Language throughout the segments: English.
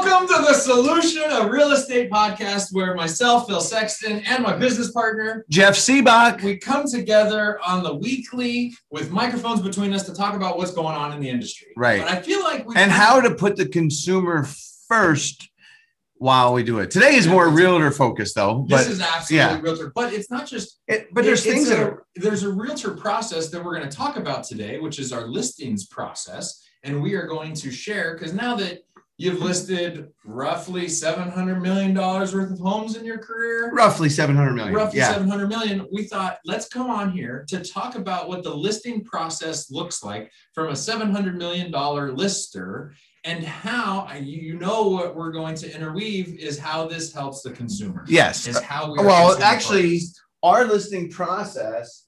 Welcome to the Solution of Real Estate podcast, where myself, Phil Sexton, and my business partner, Jeff Sibbach. we come together on the weekly with microphones between us to talk about what's going on in the industry. Right. But I feel like we And how to put the consumer first while we do it. Today is more realtor focused though, this is absolutely yeah. realtor, but it's not just it, but there's it- things that are there's a realtor process that we're going to talk about today, which is our listings process, and we are going to share because now that you've listed roughly seven hundred million dollars worth of homes in your career, roughly 700 million. roughly yeah. 700 million we thought let's come on here to talk about what the listing process looks like from a 700 million dollar lister and how you know what we're going to interweave is how this helps the consumer Yes. is how we Well, actually, focused. our listing process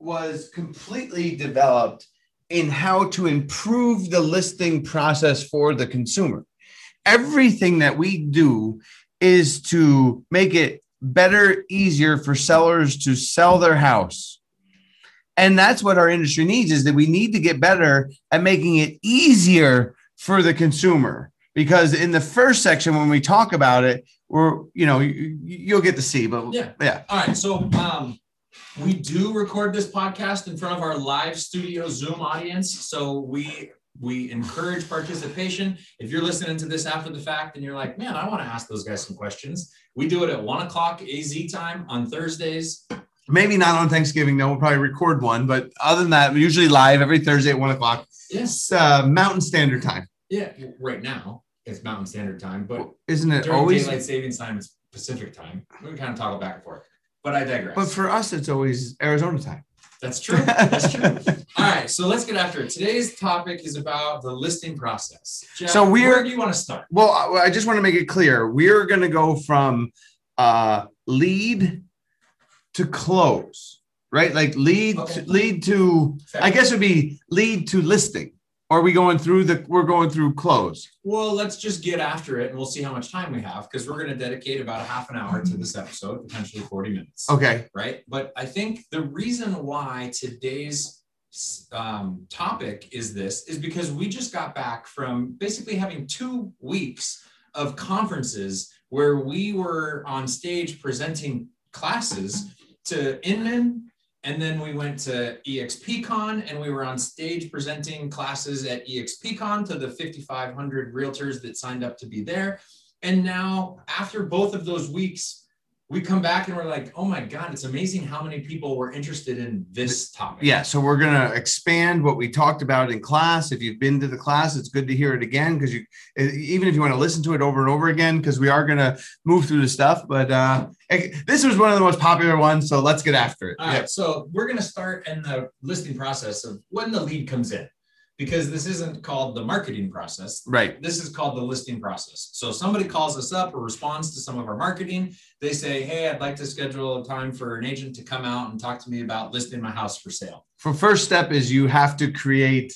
was completely developed in how to improve the listing process for the consumer. Everything that we do is to make it better, easier for sellers to sell their house. And that's what our industry needs is that we need to get better at making it easier for the consumer. Because in the first section, when we talk about it, we're, you know, you, you'll get to see, but Yeah. yeah. all right so um we do record this podcast in front of our live studio zoom audience so we we encourage participation if you're listening to this after the fact and you're like man i want to ask those guys some questions we do it at one o'clock az time on thursdays Maybe not on Thanksgiving. No, we'll probably record one. But other than that, we're usually live every Thursday at one o'clock. yes uh, Mountain Standard Time, yeah right now it's mountain standard time but isn't it? always. daylight savings time it's pacific time we kind of toggle back and forth but i digress But for us, it's always Arizona time. that's true that's true all right so let's get after it today's topic is about the listing process Jeff, So we're- where do you want to start Well, I just want to make it clear. We're going to go from uh, lead to close, right? Like lead, Okay. lead to. I guess it'd be lead to listing. Are we going through the? We're going through close. Well, let's just get after it and we'll see how much time we have because we're going to dedicate about a half an hour to this episode, potentially 40 minutes. Okay. Right. But I think the reason why today's um, topic is this is because we just got back from basically having two weeks of conferences where we were on stage presenting classes to Inman and then we went to EXPCon and we were on stage presenting classes at EXPCon to the 5,500 realtors that signed up to be there. And now, after both of those weeks, we come back and we're like, oh my God, it's amazing how many people were interested in this topic. Yeah, so we're gonna expand what we talked about in class. If you've been to the class, it's good to hear it again because you, e, even if you want to listen to it over and over again, because we are gonna move through the stuff. But uh, eh, this was one of the most popular ones, so let's get after it. All right, so we're going to start in the listing process of when the lead comes in, because this isn't called the marketing process. Right. This is called the listing process. So somebody calls us up or responds to some of our marketing. They say, Hey, I'd like to schedule a time for an agent to come out and talk to me about listing my house for sale. For first step is you have to create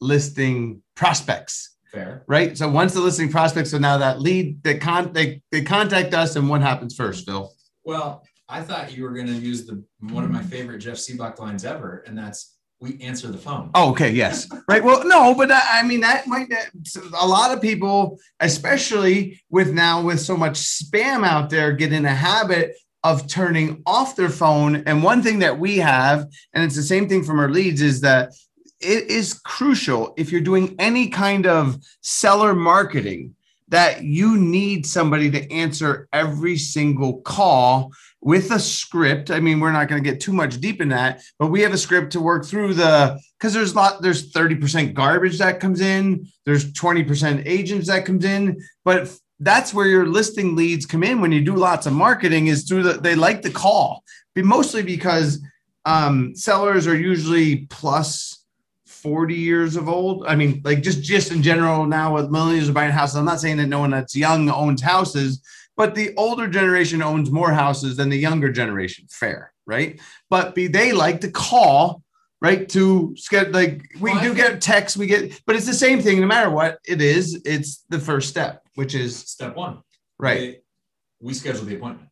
listing prospects, Fair. right? So once the listing prospects, so now that lead, they con they they contact us, and what happens first, Phil? Well, I thought you were going to use the one of my favorite Jeff Sibbach lines ever, and that's we answer the phone. Oh, okay, yes, right. Well, no, but I I mean that might that, a lot of people, especially with now with so much spam out there, get in a habit of turning off their phone. And one thing that we have, and it's the same thing from our leads, is that it is crucial if you're doing any kind of seller marketing that you need somebody to answer every single call with a script. I mean, we're not going to get too much deep in that, but we have a script to work through the because there's a lot, there's 30% garbage that comes in, there's 20% agents that comes in, but that's where your listing leads come in when you do lots of marketing is through the they like the call, but mostly because um, sellers are usually plus 40 years of old. I mean, like just just in general now with millennials buying houses. I'm not saying that no one that's young owns houses, but the older generation owns more houses than the younger generation. Fair, right? But be, they like to call, right? To get like we Well, do think- get texts, we get, but it's the same thing. No matter what it is, it's the first step, which is Step one. right. they- we schedule the appointment,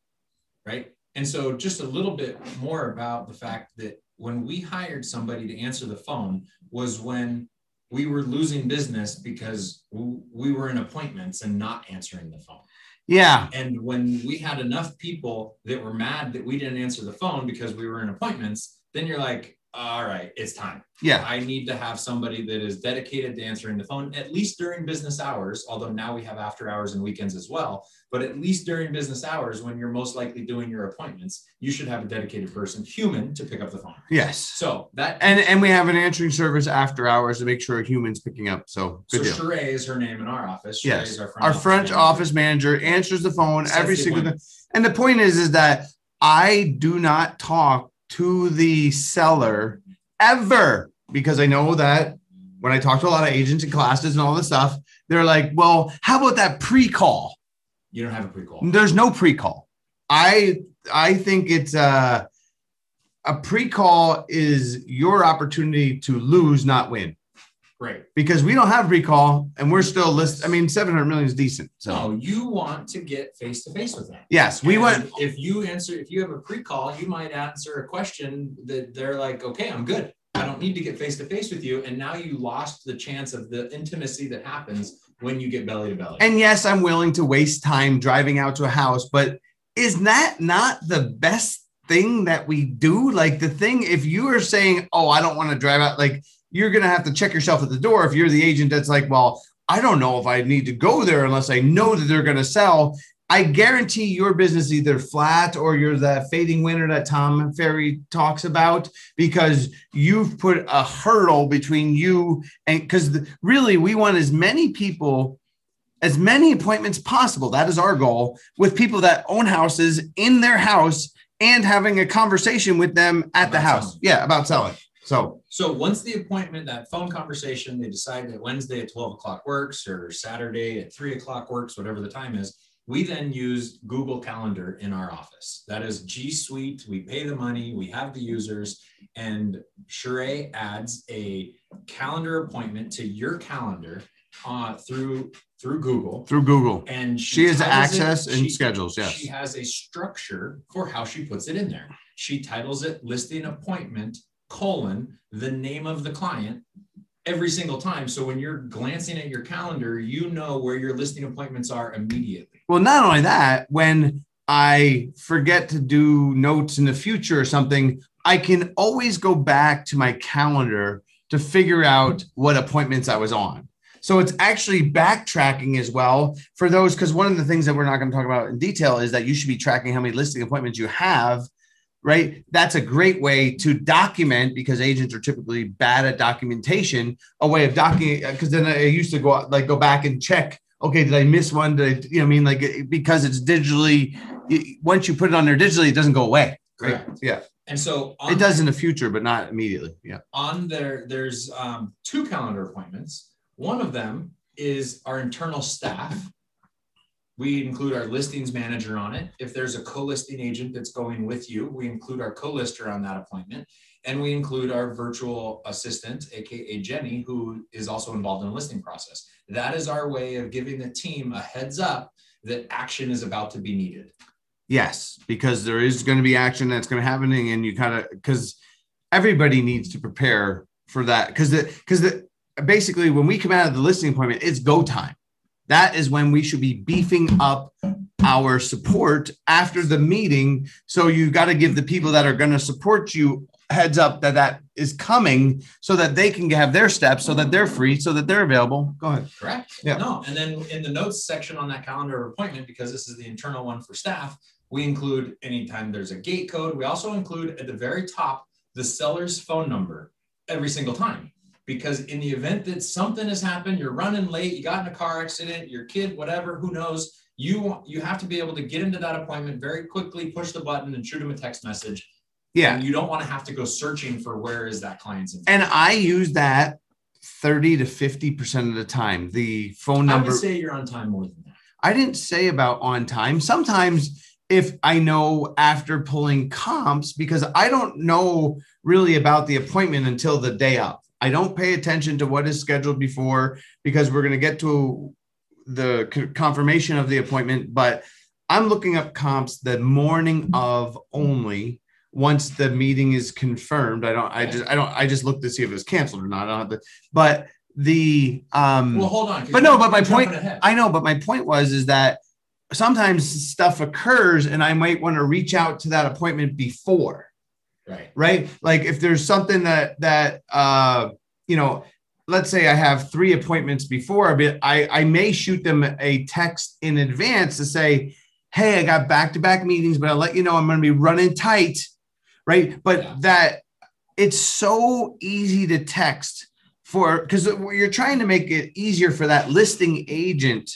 right? And so just a little bit more about the fact that when we hired somebody to answer the phone was when we were losing business because we were in appointments and not answering the phone. Yeah. And when we had enough people that were mad that we didn't answer the phone because we were in appointments, then you're like, all right, it's time. Yeah. I need to have somebody that is dedicated to answering the phone, at least during business hours, although now we have after hours and weekends as well. But at least during business hours, when you're most likely doing your appointments, you should have a dedicated person, human, to pick up the phone. Yes. So that And and we have an answering service after hours to make sure a human's picking up. So so good deal. Sheree is her name in our office. Sheree Yes. is our front Our office French manager. office manager answers the phone every single appointment. And the point is, is that I do not talk to the seller ever because I know that when I talk to a lot of agents and classes and all this stuff, they're like, well, how about that pre-call? You don't have a pre-call. There's no pre-call. I I think it's uh a pre-call is your opportunity to lose, not win. Great. Because we don't have pre-call and we're still list. I mean, 700 million is decent. So So you want to get face to face with them. yes, we And went. If you answer, if you have a pre-call, you might answer a question that they're like, okay, I'm good. I don't need to get face to face with you. And now you lost the chance of the intimacy that happens when you get belly to belly. And yes, I'm willing to waste time driving out to a house, but is that not the best thing that we do? Like the thing, if you are saying, oh, I don't want to drive out, like you're going to have to check yourself at the door. If you're the agent that's like, well, I don't know if I need to go there unless I know that they're going to sell. I guarantee your business is either flat or you're that fading winner that Tom Ferry talks about because you've put a hurdle between you and because really we want as many people as many appointments possible. That is our goal with people that own houses in their house and having a conversation with them at the house. selling. Yeah, about selling. So So once the appointment, that phone conversation, they decide that Wednesday at 12 o'clock works or Saturday at three o'clock works, whatever the time is. We then use Google Calendar in our office. That is G Suite. We pay the money, we have the users, and Sheree adds a calendar appointment to your calendar uh, through through Google. through Google, And she has titles it- access and she- schedules. Yes. she has a structure for how she puts it in there. She titles it listing appointment colon the name of the client every single time. So when you're glancing at your calendar, you know where your listing appointments are immediately. Well, not only that, when I forget to do notes in the future or something, I can always go back to my calendar to figure out what appointments I was on. So it's actually backtracking as well for those because one of the things that we're not going to talk about in detail is that you should be tracking how many listing appointments you have. Right. That's a great way to document because agents are typically bad at documentation. A way of documenting because then I used to go out, like go back and check okay, did I miss one? Did I, you know, I mean, like because it's digitally, it- once you put it on there digitally, it doesn't go away. Right? Correct. Yeah. And so It does in the future, but not immediately. Yeah. on there, there's um, two calendar appointments. One of them is our internal staff. We include our listings manager on it. If there's a co-listing agent that's going with you, we include our co-lister on that appointment. And we include our virtual assistant, AKA Jenny, who is also involved in the listing process. That is our way of giving the team a heads up that action is about to be needed. Yes, because there is going to be action that's going to be happening, and you kind of because everybody needs to prepare for that because the because the basically when we come out of the listing appointment, it's go time. That is when we should be beefing up our support after the meeting. So you got to give the people that are going to support you heads up that that is coming so that they can have their steps so that they're free so that they're available go ahead Correct? Yeah. No, and then in the notes section on that calendar of appointment, because this is the internal one for staff, we include anytime there's a gate code. We also include at the very top the seller's phone number every single time. Because in the event that something has happened, you're running late, you got in a car accident, your kid, whatever, who knows, you you have to be able to get into that appointment very quickly, push the button, and shoot them a text message. yeah And you don't want to have to go searching for where is that client's and i use that 30 to 50 percent of the time the phone number. I would say you're on time more than that. I didn't say about on time. Sometimes if I know after pulling comps, because I don't know really about the appointment until the day up. I don't pay attention to what is scheduled before because we're going to get to the confirmation of the appointment. But I'm looking up comps the morning of only once the meeting is confirmed. I don't, I just, I don't, I just look to see if it was canceled or not. I don't have to, but the um Well, hold on. but no, but my point-. I know, but my point was is that sometimes stuff occurs and I might want to reach out to that appointment before, right. right? Like if there's something that that uh you know, let's say I have three appointments before, but I I may shoot them a text in advance to say, "Hey, I got back-to-back meetings, but I'll let you know I'm going to be running tight." Right? But Yeah. that it's so easy to text for because you're trying to make it easier for that listing agent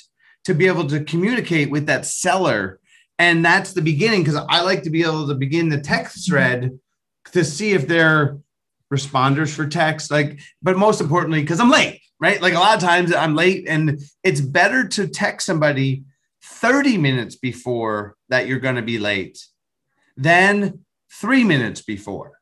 to be able to communicate with that seller and that's the beginning because i like to be able to begin the text thread to see if they're responders for text like but most importantly because i'm late right? Like a lot of times i'm late and it's better to text somebody 30 minutes before that you're going to be late than three minutes before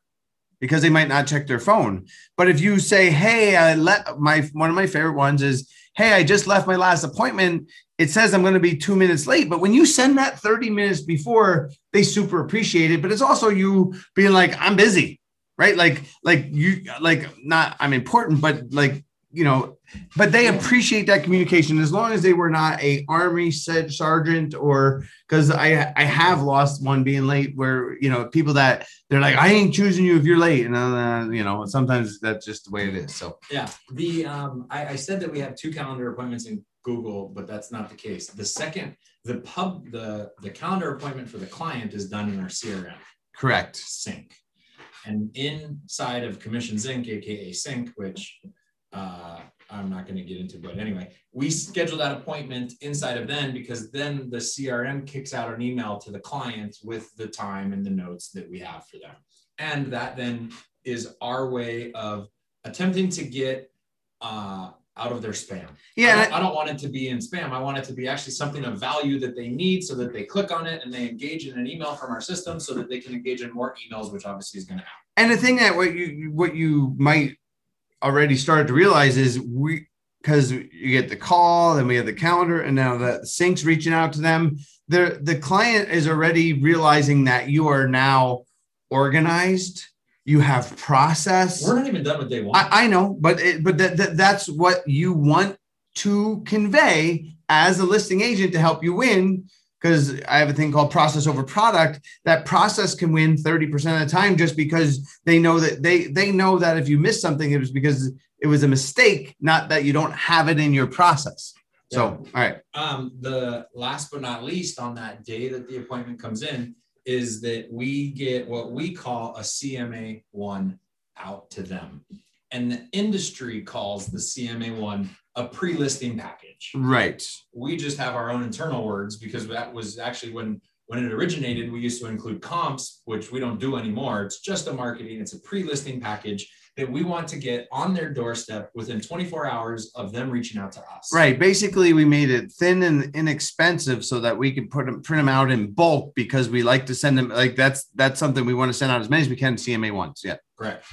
because they might not check their phone. But if you say hey i let my one of my favorite ones is hey i just left my last appointment it says i'm going to be two minutes late but when you send that 30 minutes before they super appreciate it but it's also you being like i'm busy right like like you like not i'm important but like you know but they appreciate that communication as long as they were not a army sergeant or because i i have lost one being late where you know people that they're like i ain't choosing you if you're late and uh, you know sometimes that's just the way it is so Yeah. The um, I, I said that we have two calendar appointments in Google, but that's not the case. The second, the pub, the the calendar appointment for the client is done in our CRM correct sync. And inside of Commissions Inc, aka CINC, which uh, I'm not going to get into, but anyway, we schedule that appointment inside of then because then the CRM kicks out an email to the client with the time and the notes that we have for them. And that then is our way of attempting to get uh, out of their spam. yeah I don't, I don't want it to be in spam. I want it to be actually something of value that they need so that they click on it and they engage in an email from our system so that they can engage in more emails, which obviously is going to happen. And the thing that what you what you might already start to realize is we because you get the call, then we have the calendar, and now the sync's reaching out to them. The the client is already realizing that you are now organized, you have process. We're not even done with day one. I, I know, but it, but that, that that's what you want to convey as a listing agent to help you win. Because I have a thing called process over product. That process can win 30% of the time just because they know that they they know that if you miss something, it was because it was a mistake, not that you don't have it in your process. So, all right. um, the last but not least on that day that the appointment comes in is that we get what we call a CMA one out to them. And the industry calls the CMA one a pre-listing package. Right. We just have our own internal words because that was actually when when it originated, we used to include comps, which we don't do anymore. It's just a marketing, it's a pre-listing package that we want to get on their doorstep within 24 hours of them reaching out to us. Right. Basically, we made it thin and inexpensive so that we can put them, print them out in bulk because we like to send them. Like that's that's something we want to send out as many as we can. CMA ones. Yeah. Correct.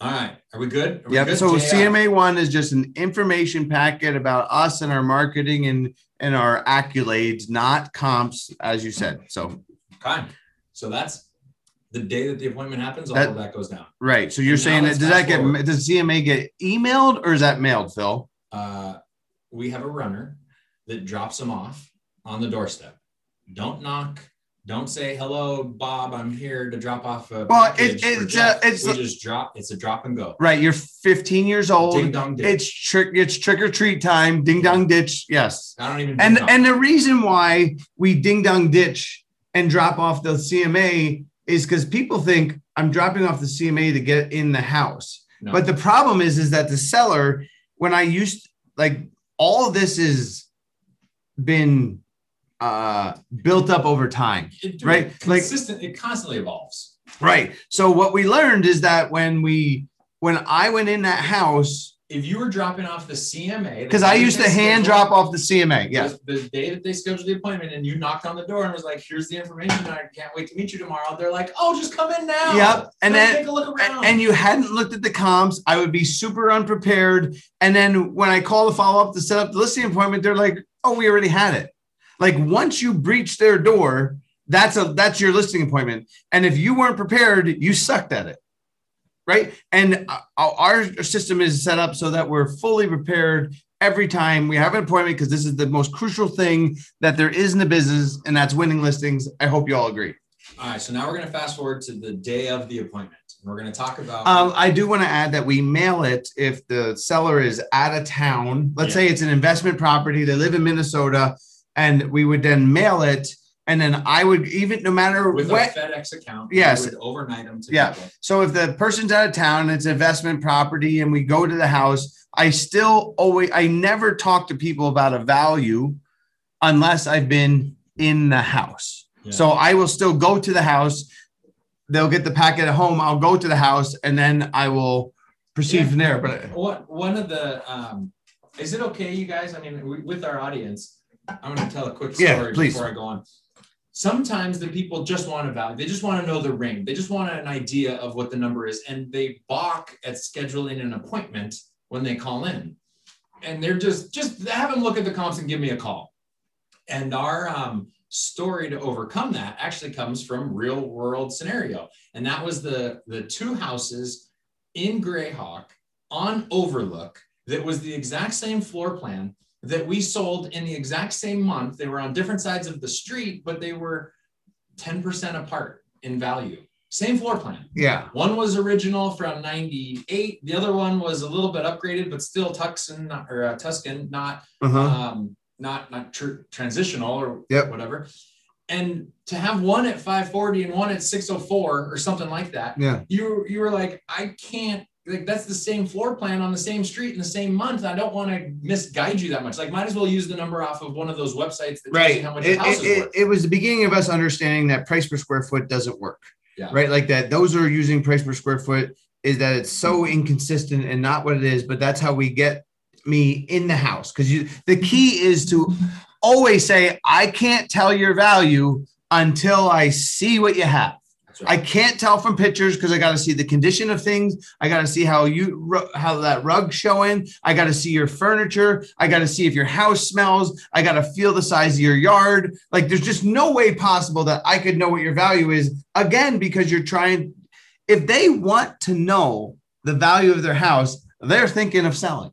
All right. Are we good? Are we Yeah. good? So? CMA one is just an information packet about us and our marketing and and our accolades, not comps, as you said. So Okay. So that's the day that the appointment happens, all That- of that goes down. right. So you're Now saying that does that fast get forward. does CMA get emailed or is that mailed, Phil? Uh, we have a runner that drops them off on the doorstep. Don't knock. Don't say hello, Bob. I'm here to drop off a Well, it- it's, Jeff." uh, it's we like- just drop. It's a drop and go. Right. You're 15 years old. Ding dong ditch. It's trick. It's trick or treat time. Ding dong ditch. Yes. I don't even. And and the reason why we ding dong ditch and drop off the CMA is because people think I'm dropping off the CMA to get in the house. No. But the problem is, is that the seller, when I used like all of this is been uh built up over time. It- right, like- Consistent. it constantly evolves. Right. So what we learned is that when we when I went in that house, If you were dropping off the CMA, because I used to hand drop off the CMA. Yeah. The, day that they scheduled the appointment and you knocked on the door and was like, here's the information. I can't wait to meet you tomorrow. They're like, oh, just come in now. Yep. And Come then take a look around. and you hadn't looked at the comps, I would be super unprepared. And then when I call the follow up to set up the listing appointment, they're like, "Oh, we already had it." Like once you breach their door, that's a that's your listing appointment. And if you weren't prepared, you sucked at it. Right? And uh, our system is set up so that we're fully prepared every time we have an appointment because this is the most crucial thing that there is in the business, and that's winning listings. I hope you all agree. All right, so now we're going to fast forward to the day of the appointment. We're going to talk about. Um, I do want to add that we mail it if the seller is out of town. Let's Yeah. say it's an investment property, they live in Minnesota, and we would then mail it. And then I would even no matter with what. a FedEx account. Yes. would overnight them to Yeah. people. So if the person's out of town, it's investment property, and we go to the house, I still always I never talk to people about a value unless I've been in the house. Yeah. So I will still go to the house. They'll get the packet at home. I'll go to the house and then I will proceed Yeah. from there. But What one of the um, is it okay, you guys? I mean, with our audience, I'm going to tell a quick story Yeah, before I go on. Sometimes the people just want a value. They just want to know the ring. They just want an idea of what the number is, and they balk at scheduling an appointment when they call in. And they're just just have them look at the comps and give me a call. And our um, story to overcome that actually comes from real world scenario, and that was the the two houses in Grayhawk on Overlook that was the exact same floor plan that we sold in the exact same month. They were on different sides of the street, but they were 10% apart in value. Same floor plan. yeah, One was original from 98. The other one was a little bit upgraded, but still Tucson or uh, Tuscan, not uh-huh. um, not not tr- transitional or Yep. whatever. And to have one at 540 and one at 604 or something like that, yeah, you you were like, I can't like that's the same floor plan on the same street in the same month. I don't want to misguide you that much. Like, might as well use the number off of one of those websites that tells right. you how much It, house it, is it, worth. it was the beginning of us understanding that price per square foot doesn't work. Yeah. Right. Like that. Those are using price per square foot is that it's so inconsistent and not what it is, but that's how we get me in the house. Cause you, the key is to always say, I can't tell your value until I see what you have. I can't tell from pictures because I got to see the condition of things. I got to see how you how that rug's showing. I got to see your furniture. I got to see if your house smells. I got to feel the size of your yard. Like there's just no way possible that I could know what your value is again because you're trying. If they want to know the value of their house, they're thinking of selling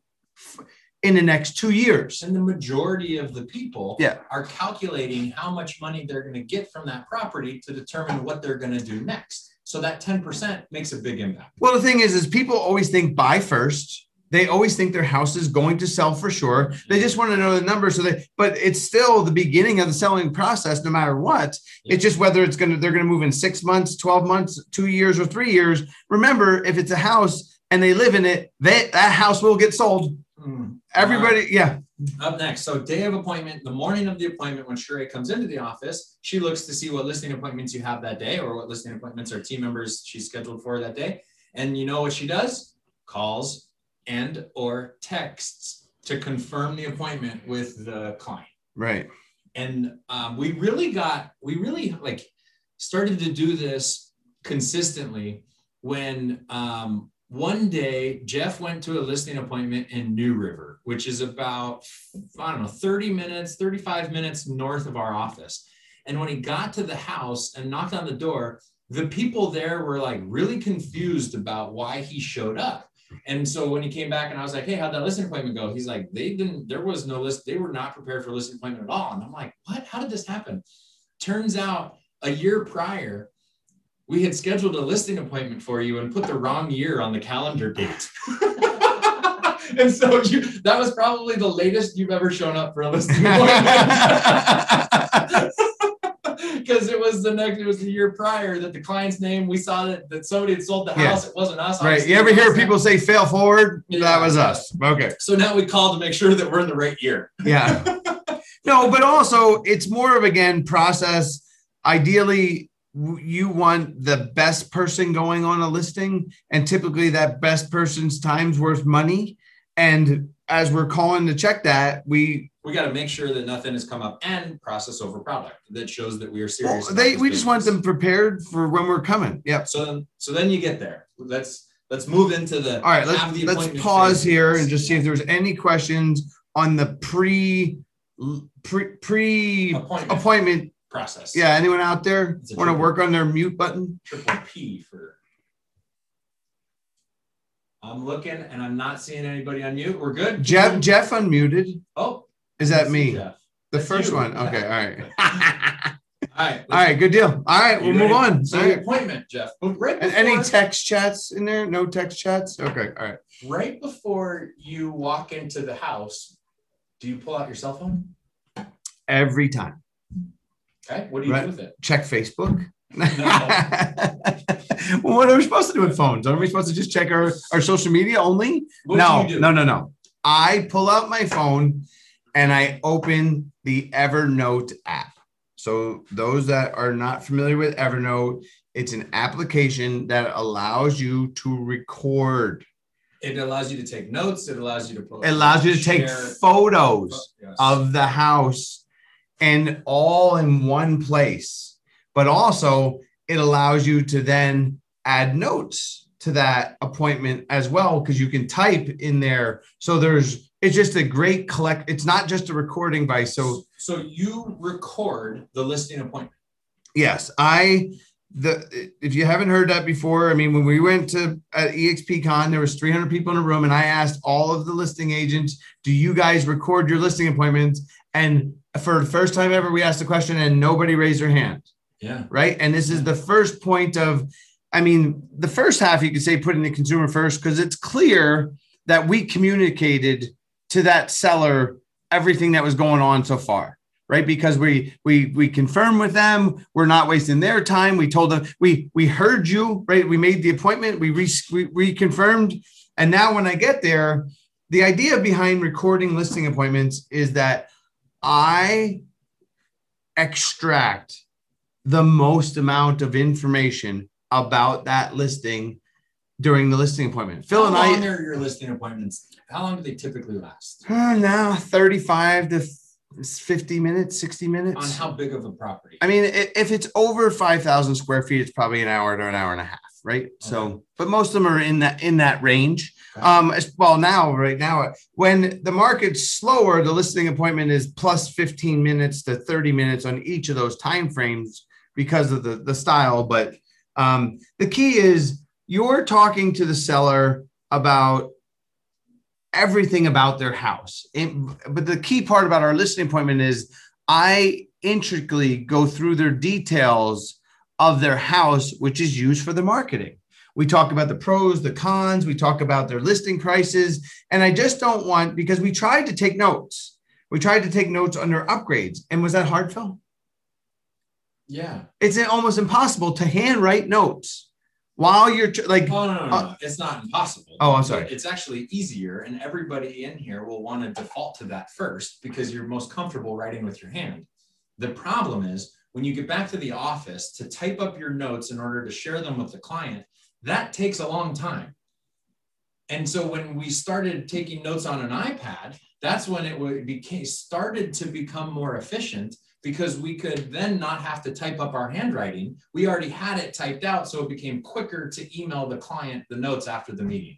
in the next two years. and the majority of the people Yeah. are calculating how much money they're going to get from that property to determine what they're going to do next. So that 10% makes a big impact. Well, the thing is, is people always think buy first. They always think their house is going to sell for sure. They just want to know the number. So they, but it's still the beginning of the selling process, no matter what. Yeah. It's just whether it's gonna they're gonna move in six months, twelve months, two years, or three years. Remember, if it's a house and they live in it, they, that house will get sold. Hmm. Everybody, yeah, Up next, so day of appointment, the morning of the appointment, when Sheree comes into the office, she looks to see what listing appointments you have that day or what listing appointments our team members she's scheduled for that day. And you know what she does? Calls and or texts to confirm the appointment with the client. right. And um, we really got, we really like started to do this consistently when um, one day Jeff went to a listing appointment in New River, which is about, I don't know, 30 minutes, 35 minutes north of our office. And when he got to the house and knocked on the door, the people there were like really confused about why he showed up. And so when he came back and I was like, hey, how'd that listing appointment go? He's like, they didn't, there was no list, they were not prepared for a listing appointment at all. And I'm like, what? How did this happen? Turns out a year prior, we had scheduled a listing appointment for you and put the wrong year on the calendar date. and so you, that was probably the latest you've ever shown up for a listing appointment. Because it was the next, it was the year prior that the client's name, we saw that, that somebody had sold the Yeah. house. It wasn't us. right. You ever hear people say fail forward? Yeah. That was us. Okay. So now we call to make sure that we're in the right year. Yeah. no, but also it's more of again process. Ideally, you want the best person going on a listing, and typically that best person's time's worth money. And as we're calling to check that, we We got to make sure that nothing has come up and process over product that shows that we are serious. about they we just want them prepared for when we're coming. Yep. So then, so then you get there. Let's let's move into the. All right, let's let's pause phase. here and just see if there's any questions on the pre pre pre Appointment. appointment. Process. Yeah, anyone out there want to work on their mute button? Triple P for. I'm looking and I'm not seeing anybody on mute. We're good. Jeff. Jeff unmuted. Oh, Is that me? Jeff. The That's first you. one. Okay. All right. All right. All right. Good deal. All right. We'll move on. So right. appointment, Jeff. But right before, Any text chats in there? No text chats? Okay. All right. right before you walk into the house, do you pull out your cell phone? Every time. Okay. What do you Right. do with it? Check Facebook. well, what are we supposed to do with phones? Are we supposed to just check our, our social media only? What no, do do? no, no, no. I pull out my phone and I open the Evernote app. So, those that are not familiar with Evernote, it's an application that allows you to record. It allows you to take notes. It allows you to post. It allows you to take share- photos Yes. of the house and all in one place. But also, it allows you to then add notes to that appointment as well because you can type in there. So there's it's just a great collect. It's not just a recording by so so you record the listing appointment. yes, I the if you haven't heard that before, I mean when we went to at EXPCon, there was 300 people in a room, and I asked all of the listing agents, "Do you guys record your listing appointments?" And for the first time ever, we asked the question, and nobody raised their hand. Yeah. right? And this is the first point of, I mean, the first half you could say putting the consumer first because it's clear that we communicated to that seller everything that was going on so far, right? Because we we we confirmed with them, we're not wasting their time. We told them we we heard you, right? We made the appointment, we re, we reconfirmed, and now when I get there, the idea behind recording listing appointments is that I extract the most amount of information about that listing during the listing appointment. Phil and I. How long are your listing appointments? How long do they typically last? uh, now 35 to 50 minutes, 60 minutes. On how big of a property? I mean, if it's over 5,000 square feet, it's probably an hour to an hour and a half, right? So, but most of them are in that in that range. Um, well, now, right now, when the market's slower, the listing appointment is plus 15 minutes to 30 minutes on each of those time frames because of the, the style. But um, the key is you're talking to the seller about everything about their house. And- but the key part about our listing appointment is I intricately go through their details of their house, which is used for the marketing. We talk about the pros, the cons, we talk about their listing prices. And I just don't want, because we tried to take notes. We tried to take notes under upgrades. And was that hard, Phil? yeah. It's almost impossible to handwrite notes while you're tr- like, Oh no, no, no, Uh, no. it's not impossible. Oh, I'm sorry. It's actually easier, and everybody in here will want to default to that first because you're most comfortable writing with your hand. The problem is when you get back to the office to type up your notes in order to share them with the client, that takes a long time. And so when we started taking notes on an iPad, that's when it became started to become more efficient because we could then not have to type up our handwriting. We already had it typed out, so it became quicker to email the client the notes after the meeting.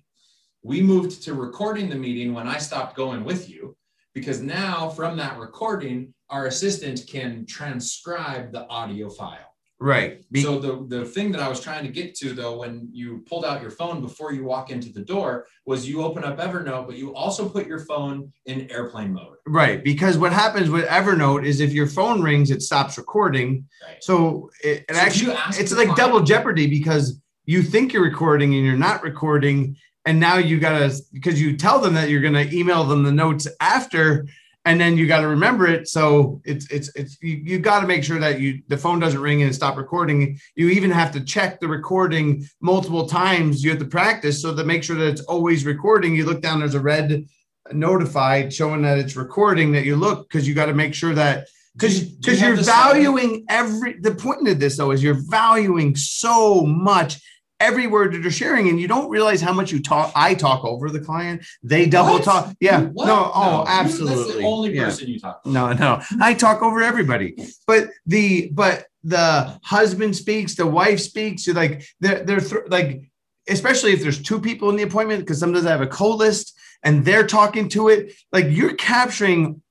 We moved to recording the meeting when I stopped going with you because now from that recording, our assistant can transcribe the audio file. Right. Be- So the, the thing that I was trying to get to though, when you pulled out your phone before you walk into the door was you open up Evernote, but you also put your phone in airplane mode. Right, because what happens with Evernote is if your phone rings, it stops recording. Right. So it, it So actually it's like client- double jeopardy because you think you're recording and you're not recording, and now you gotta because you tell them that you're gonna email them the notes after, and then you gotta remember it. So it's it's it's you, you gotta make sure that you the phone doesn't ring and stop recording. You even have to check the recording multiple times. You have to practice so to make sure that it's always recording. You look down, there's a red notified showing that it's recording that you look because you got to make sure that because Do you, you you're valuing every the point of this though is you're valuing so much every word that you're sharing and you don't realize how much you talk i talk over the client. They double What? talk. Yeah. What? no oh you- absolutely That's the only Yeah. person you talk no no. I talk over everybody. But the but the husband speaks the wife speaks you're like they're they're thr- like especially if there's two people in the appointment because sometimes i have a co-list and they're talking to it like you're capturing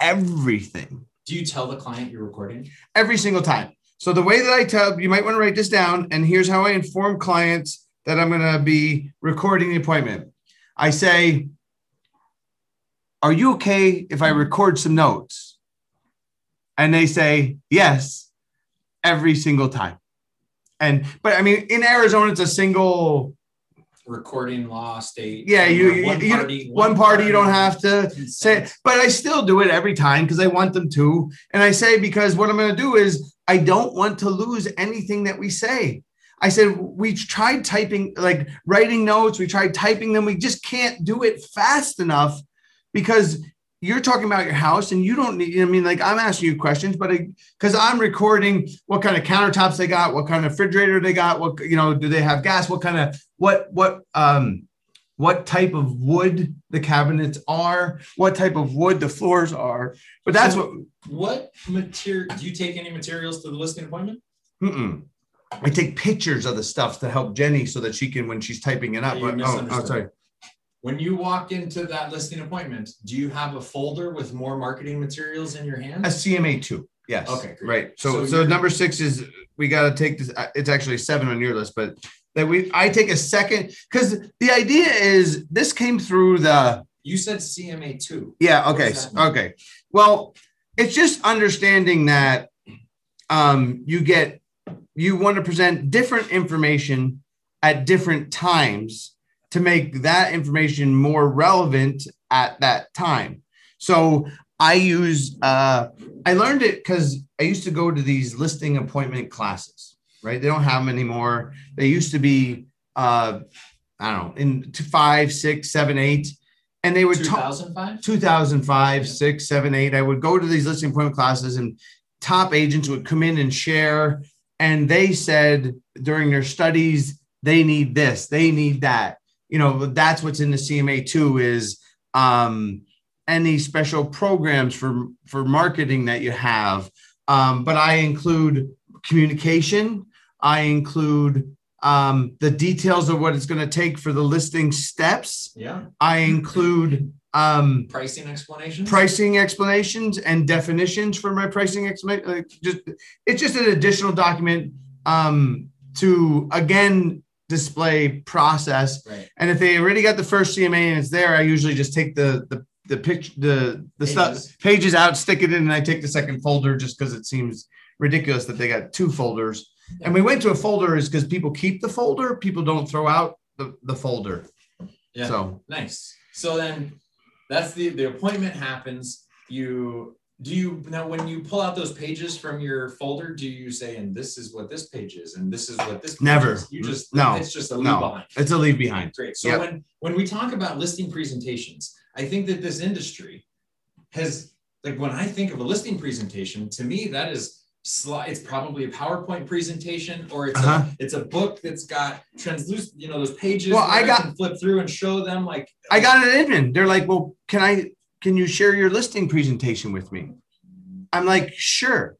everything. Do you tell the client you're recording? every single time so the way that i tell you might want to write this down and here's how i inform clients that I'm going to be recording the appointment. I say, Are you okay if I record some notes? And they say, Yes, every single time. And, but I mean, in Arizona, it's a single recording law state. yeah you, you, one you- party, one party you don't have to say but i still do it every time because i want them to and i say because what i'm going to do is i don't want to lose anything that we say. I said we tried typing like writing notes we tried typing them we just can't do it fast enough because you're talking about your house and you don't need i mean like i'm asking you questions but because i'm recording what kind of countertops they got what kind of refrigerator they got what you know do they have gas what kind of what what um what type of wood the cabinets are, what type of wood the floors are. But that's what What material do you take any materials to the listing appointment? mm-mm. I take pictures of the stuff to help Jenny so that she can when she's typing it up. You Oh, oh, sorry. When you walk into that listing appointment, do you have a folder with more marketing materials in your hand? A CMA two. Yes. Okay, great. Right. So So so, number six is we got to take this. uh, It's actually seven on your list, but that we I take a second because the idea is this came through the You said CMA two. Yeah. Okay. does that mean? Okay. Well, it's just understanding that um, you get you want to present different information at different times to make that information more relevant at that time. So I use uh, I learned it because I used to go to these listing appointment classes. Right? They don't have them anymore. They used to be uh, I don't know in two, five, six, seven, eight, and they talk. thousand five? 2005, Yeah. 6, 7, 8. I would go to these listing appointment classes and top agents would come in and share. And they said during their studies, they need this, they need that. You know, that's what's in the CMA too is um, any special programs for, for marketing that you have. Um, but I include communication, I include um, the details of what it's going to take for the listing steps. Yeah. I include um, Pricing explanations? pricing explanations and definitions for my pricing explanation. Like just it's just an additional document um, to again display process. Right. And if they already got the first CMA and it's there, I usually just take the the the picture the the stuff Pages. pages out, stick it in, and I take the second folder just because it seems ridiculous that they got two folders. And we went to a folder is because people keep the folder, people don't throw out the, the folder. Yeah. So Nice. So then that's the the appointment happens. You do you now when you pull out those pages from your folder, do you say, and this is what this page is, and this is what this page Never. is? You just No. it's just a leave no, behind. it's a leave behind. Great. So Yep. when when we talk about listing presentations, I think that this industry has like when I think of a listing presentation, to me that is slide. It's probably a PowerPoint presentation, or it's Uh-huh. a it's a book that's got translucent, you know, those pages. Well, I got- can flip through and show them like I got an admin. They're like, well, can I can you share your listing presentation with me? I'm like, sure.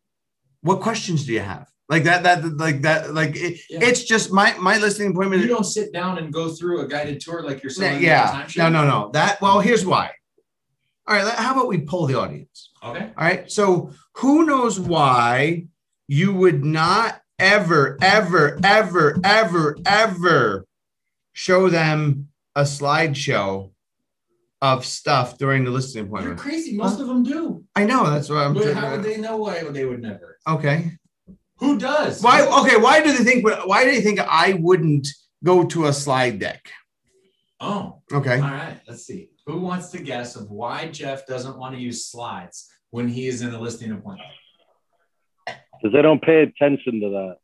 What questions do you have? Like that, that, like that, like it, Yeah. it's just my my listing appointment. You don't sit down and go through a guided tour like you're saying yeah, no, no, no. That well, here's why. All right, how about we pull the audience? Okay. All right, so who knows why you would not ever, ever, ever, ever, ever show them a slideshow of stuff during the listing appointment? You're appointment? crazy. Most of them do. I know that's what I'm. But how would they know why they would never? Okay. Who does? Why? Okay. Why do they think? Why do they think I wouldn't go to a slide deck? Oh, Okay. all right. Let's see. Who wants to guess of why Jeff doesn't want to use slides when he is in a listing appointment? because they don't pay attention to that.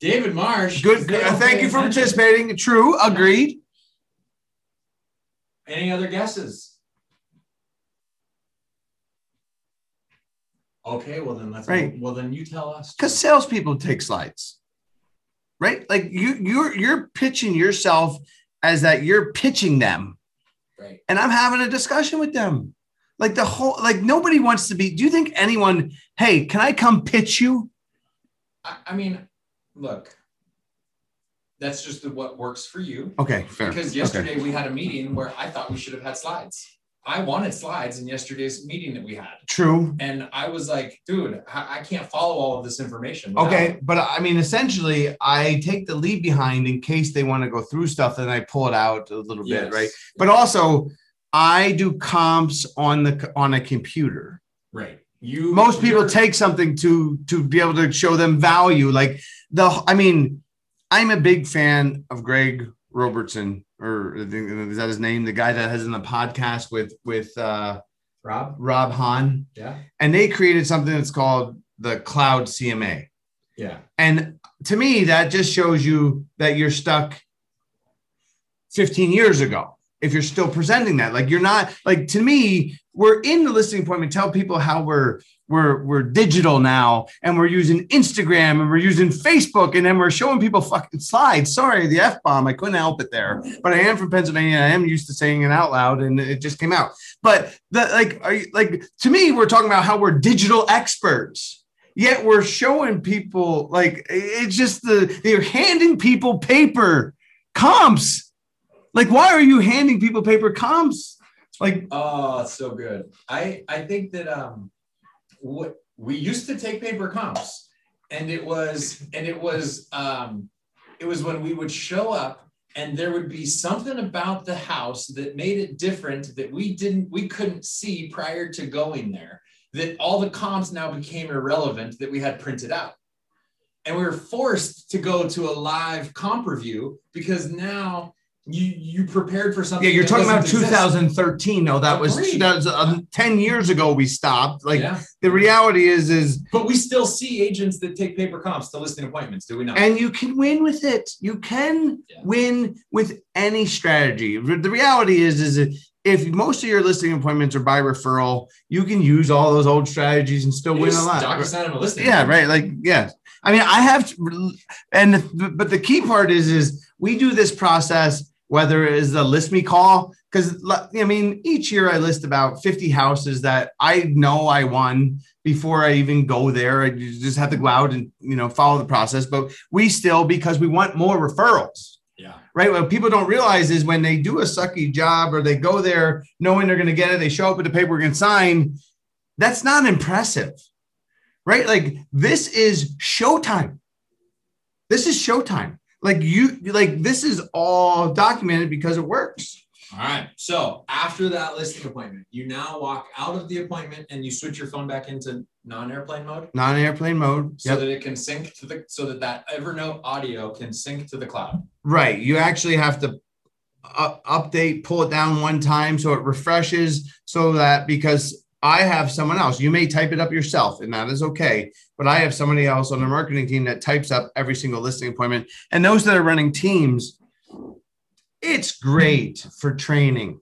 David Marsh. Good. they uh, thank you for attention. participating. True. Agreed. Any other guesses? Okay, well then let's. Right. Well then you tell us. Because salespeople take slides, right? Like you, you're you're pitching yourself as that you're pitching them, Right. and I'm having a discussion with them. Like the whole, like nobody wants to be. Do you think anyone? Hey, can I come pitch you? I, I mean, look. That's just what works for you. Okay, fair. Because yesterday we had a meeting where I thought we should have had slides. I wanted slides in yesterday's meeting that we had. True. And I was like, dude, I, I can't follow all of this information. without- Okay, but I mean, essentially, I take the lead behind in case they want to go through stuff, and I pull it out a little Yes. bit, right? But also, I do comps on the on a computer. Right. You Most people take something to to be able to show them value. Like the, I mean, I'm a big fan of Greg Robertson, or is that his name? The guy that has in the podcast with with uh, Rob. Rob Hahn, Yeah. and they created something that's called the Cloud CMA. Yeah. And to me, that just shows you that you're stuck 15 years ago. If you're still presenting that, like you're not like to me, we're in the listing appointment. Tell people how we're we're we're digital now, and we're using Instagram and we're using Facebook, and then we're showing people fucking slides. Sorry, the f bomb. I couldn't help it there, but I am from Pennsylvania. I am used to saying it out loud, and it just came out. But the like, are you, like to me, we're talking about how we're digital experts yet we're showing people like it's just the they're handing people paper comps like why are you handing people paper comps It's like Oh, so good. I I think that um, what we used to take paper comps, and it was and it was um, it was when we would show up and there would be something about the house that made it different that we didn't we couldn't see prior to going there that all the comps now became irrelevant that we had printed out and we were forced to go to a live comp review because now you you prepared for something yeah you're talking about doesn't exist. 2013 no that was that was uh, 10 years ago we stopped like yeah. the reality is is But we still see agents that take paper comps to listing appointments, do we not? and you can win with it you can Yeah. win with any strategy the reality is is if most of your listing appointments are by referral you can use all those old strategies and still win a lot a listing. yeah right like yeah i mean i have to, and but the key part is is we do this process whether it is a list me call because i mean each year i list about 50 houses that i know i won before i even go there i just have to go out and you know follow the process but we still because we want more referrals Yeah. right? What people don't realize is when they do a sucky job or they go there knowing they're going to get it, they show up with the paperwork and sign. That's not impressive, right? Like this is showtime. This is showtime. Like you, like this is all documented because it works. All right. So after that listing appointment, you now walk out of the appointment and you switch your phone back into non-airplane mode Non-airplane mode. so Yep. that it can sync to the so that that Evernote audio can sync to the cloud. Right. You actually have to update, pull it down one time so it refreshes so that because I have someone else, you may type it up yourself and that is okay. But I have somebody else on the marketing team that types up every single listing appointment. And those that are running teams, it's great for training.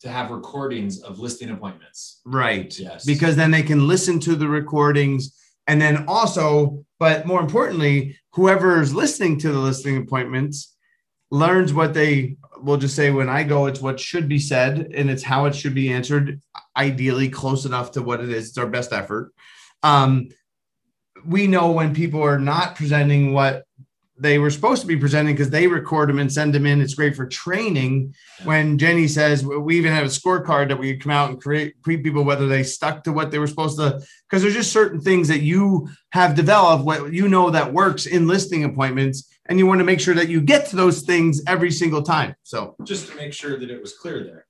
To have recordings of listing appointments. Right. Yes. Because then they can listen to the recordings. And then also, but more importantly, whoever's listening to the listing appointments learns what they will just say when I go, it's what should be said and it's how it should be answered, ideally close enough to what it is. It's our best effort. Um, we know when people are not presenting what they were supposed to be presenting because they record them and send them in. It's great for training. When Jenny says we even have a scorecard that we come out and create pre people whether they stuck to what they were supposed to, because there's just certain things that you have developed, what you know that works in listing appointments, and you want to make sure that you get to those things every single time. So just to make sure that it was clear there.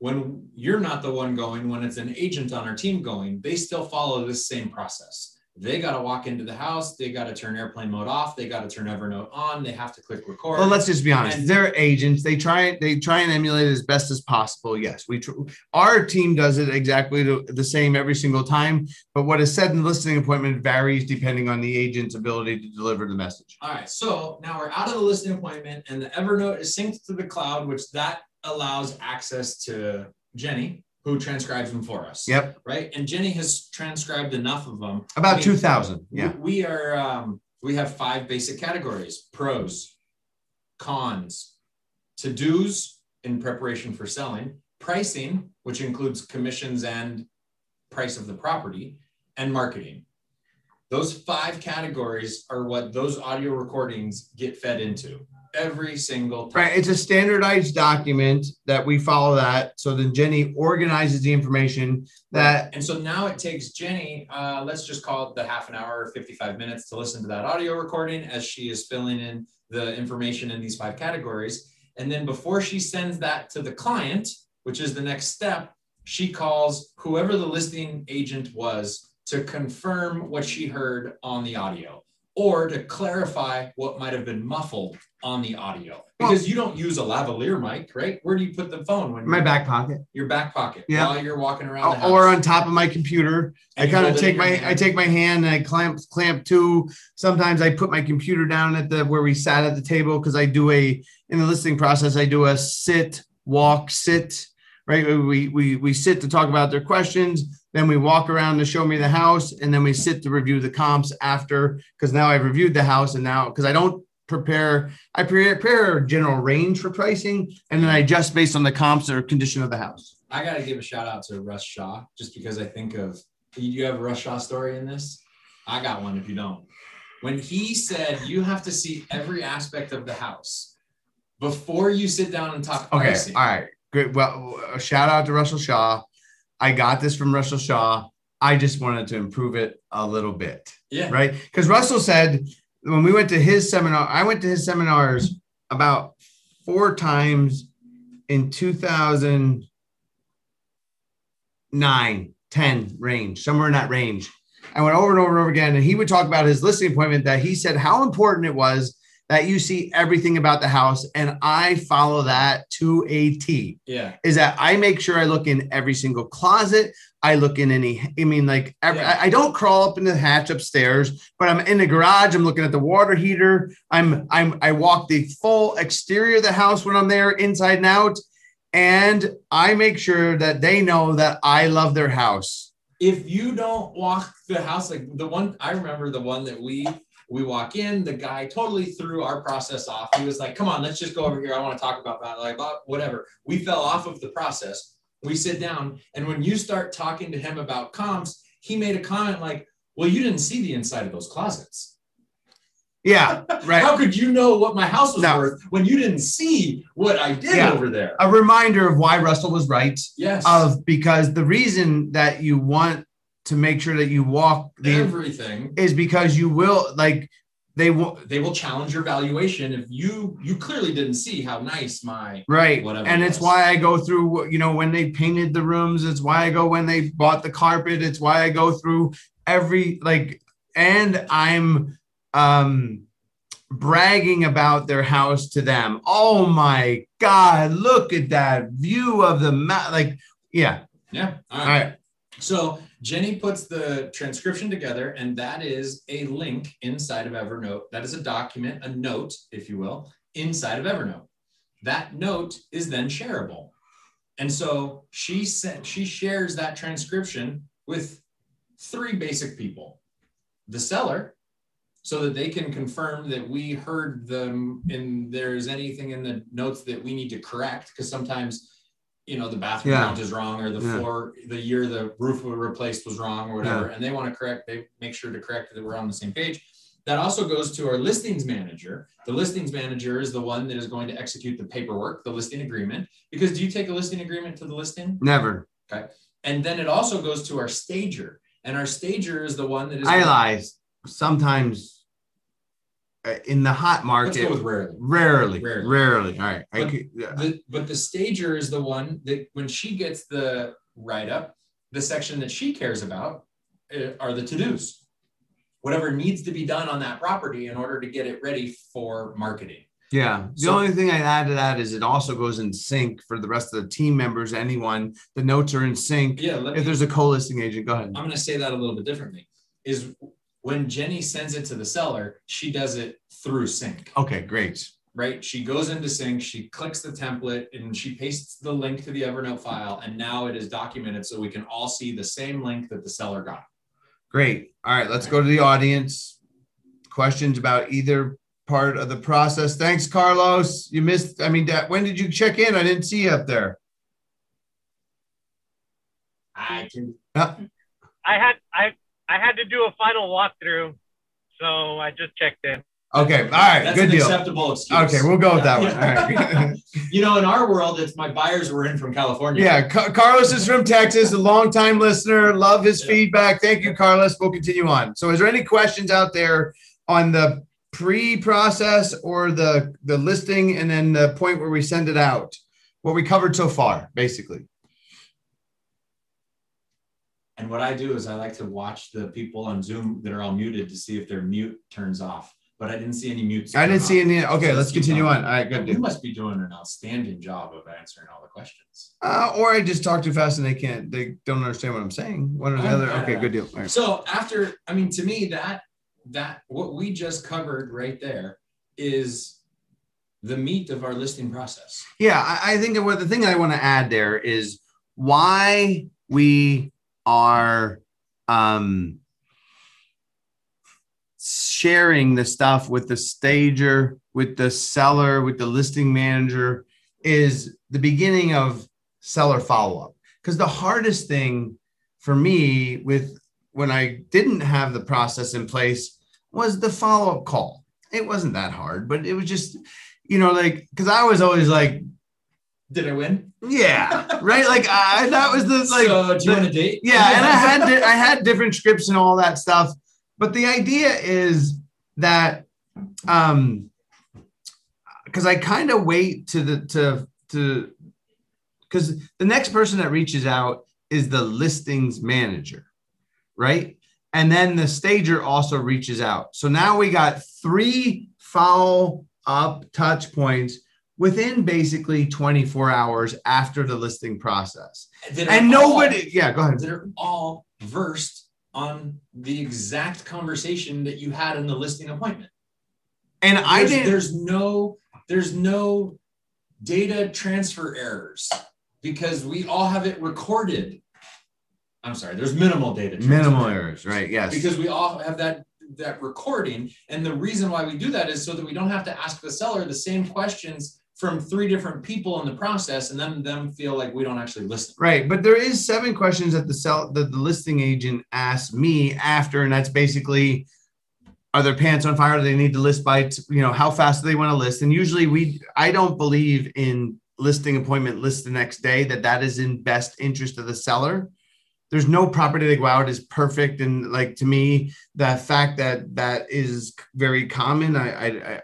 When you're not the one going, when it's an agent on our team going, they still follow this same process. They got to walk into the house, they got to turn airplane mode off, they got to turn Evernote on, they have to click record. Well, let's just be honest. And- They're agents. They try they try and emulate it as best as possible. Yes, we tr- our team does it exactly the, the same every single time. But what is said in the listening appointment varies depending on the agent's ability to deliver the message. All right, so now we're out of the listening appointment and the Evernote is synced to the cloud, which that allows access to Jenny, who transcribes them for us. Yep, Right, and Jenny has transcribed enough of them. I about mean, two thousand. Yeah, We we are, um, we have five basic categories, pros, cons, to-dos in preparation for selling, pricing, which includes commissions and price of the property, and marketing. Those five categories are what those audio recordings get fed into. Every single time. Right. It's a standardized document that we follow that. So then Jenny organizes the information that And so now it takes Jenny, uh, let's just call it the half an hour or 55 minutes to listen to that audio recording as she is filling in the information in these five categories. And then before she sends that to the client, which is the next step, she calls whoever the listing agent was to confirm what she heard on the audio or to clarify what might have been muffled on the audio. Because you don't use a lavalier mic, right? Where do you put the phone when my back pocket your back pocket Yeah. while you're walking around the house? or on top of my computer. I And you kind of hold it in take my hand. I take my hand and I clamp clamp two. Sometimes I put my computer down at the where we sat at the table because I do a in the listing process I do a sit walk sit right we we we sit to talk about their questions then we walk around to show me the house and then we sit to review the comps after because now I've reviewed the house and now because I don't prepare I prepare a general range for pricing and then I adjust based on the comps or condition of the house. I got to give a shout out to Russ Shaw just because I think of do you have a Russ Shaw story in this. I got one if you don't. When he said you have to see every aspect of the house before you sit down and talk Okay. pricing. All right. Good. Well, a shout out to Russell Shaw. I got this from Russell Shaw. I just wanted to improve it a little bit, Yeah. right? Because Russell said when we went to his seminar, I went to his seminars about four times in 2009, 10 range, somewhere in that range. I went over and over and over again, and he would talk about his listing appointment that he said how important it was that you see everything about the house. And I follow that to a T Yeah. is that I make sure I look in every single closet. I look in any, I mean, like, every, Yeah. I, I don't crawl up in the hatch upstairs, but I'm in the garage. I'm looking at the water heater. I'm, I'm, I walk the full exterior of the house when I'm there, inside and out. And I make sure that they know that I love their house. If you don't walk the house, like the one I remember, the one that we we walk in, the guy totally threw our process off. He was like, "Come on, let's just go over here. I want to talk about that." Like, "Oh, whatever. We fell off of the process. We sit down, and when you start talking to him about comps, he made a comment like, "Well, you didn't see the inside of those closets. Yeah. Right. How could you know what my house was No. worth when you didn't see what I did Yeah. over there?" a reminder of why Russell was right. Yes. Of because the reason that you want to make sure that you walk the everything. is because you will like they will They will challenge your valuation if you you clearly didn't see how nice my right Whatever and it's was. why i go through you know when they painted the rooms it's why i go when they bought the carpet it's why i go through every like and i'm um bragging about their house to them oh my god look at that view of the map like yeah yeah. All all right. right So Jenny puts the transcription together, and that is a link inside of Evernote. That is a document, a note, if you will, inside of Evernote. That note is then shareable. And so she sent, she shares that transcription with three basic people. The seller, so that they can confirm that we heard them and there's anything in the notes that we need to correct, because sometimes you know the bathroom Yeah. count is wrong or the Yeah. floor the year the roof was replaced was wrong or whatever and they want to correct they make sure to correct that we're on the same page. That also goes to our listings manager. The listings manager is the one that is going to execute the paperwork the listing agreement because do you take a listing agreement to the listing? Never. Okay. And then it also goes to our stager and our stager is the one that is i lies sometimes in the hot market rarely rarely Rarely. rarely, all right I But could- yeah. the, but the stager is the one that when she gets the write up, the section that she cares about uh, are the to dos. Whatever needs to be done on that property in order to get it ready for marketing. Yeah. The So- only thing I add to that is it also goes in CINC for the rest of the team members, anyone. The notes are in CINC. Yeah, If there's a co-listing agent, go ahead. I'm going to say that a little bit differently. Is when Jenny sends it to the seller, she does it through CINC. Okay, great. right? She goes into CINC, she clicks the template and she pastes the link to the Evernote file. And now it is documented so we can all see the same link that the seller got. Great. All right, let's go to the audience. Questions about either part of the process. Thanks, Carlos. You missed, I mean, that, when did you check in? I didn't see you up there. I can, uh, I had I I had to do a final walkthrough, so I just checked in. Okay, all right, That's good an deal. acceptable excuse. Okay, we'll go with that one. Yeah. All right. you know, in our world, it's my buyers were in from California. Yeah, Ca- Carlos is from Texas, a longtime listener. Love his Yeah. feedback. Thank you, Carlos. We'll continue on. So, is there any questions out there on the pre-process or the the listing, and then the point where we send it out? What we covered so far, basically. And what I do is I like to watch the people on Zoom that are all muted to see if their mute turns off. But I didn't see any mutes. I didn't turn see off. any. Okay, So let's continue going. on. All right, good You must be doing an outstanding job of answering all the questions. Uh, or I just talk too fast and they can't. They don't understand what I'm saying. One or the other. Okay, good deal. All right. So after, I mean, to me, that that what we just covered right there is the meat of our listing process. Yeah, I, I think what the thing I want to add there is why we are um, sharing the stuff with the stager, with the seller, with the listing manager is the beginning of seller follow up. Because the hardest thing for me with when I didn't have the process in place was the follow up call. It wasn't that hard, but it was just, you know, like, because I was always like, Did I win? yeah, right. Like I, that was the like, so do you the- want a date? yeah, and I had di- I had different scripts and all that stuff, but the idea is that um because I kind of wait to the to to because the next person that reaches out is the listings manager, right? And then the stager also reaches out. So now we got three follow up touch points within basically 24 hours after the listing process. And all- nobody, yeah, go ahead. that are all versed on the exact conversation that you had in the listing appointment. And I didn't. there's no there's no data transfer errors because we all have it recorded. I'm sorry, there's minimal data transfer Minimal errors, right? Yes. because we all have that that recording and the reason why we do that is so that we don't have to ask the seller the same questions from three different people in the process and then them feel like we don't actually listen Right, but there is seven questions that the sell that the listing agent asked me after, and that's basically, are their pants on fire? Do they need to list by, t- you know, how fast do they want to list? And usually we, I don't believe in listing appointment list the next day that that is in best interest of the seller. There's no property that go out is perfect, and like to me, the fact that that is very common. I, I, I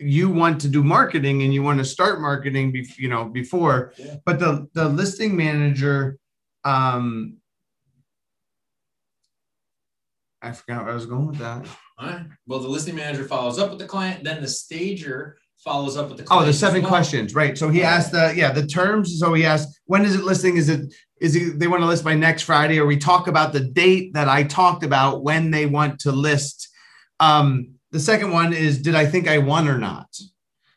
you want to do marketing and you want to start marketing, bef- you know, before. But the the listing manager um i forgot where i was going with that. All right. Well the listing manager follows up with the client then the stager follows up with the oh the seven well. questions. Right. So he asked the yeah the terms. So he asked when is it listing? Is it is it they want to list by next friday? Or we talk about the date that i talked about when they want to list. Um the second one is did i think i won or not?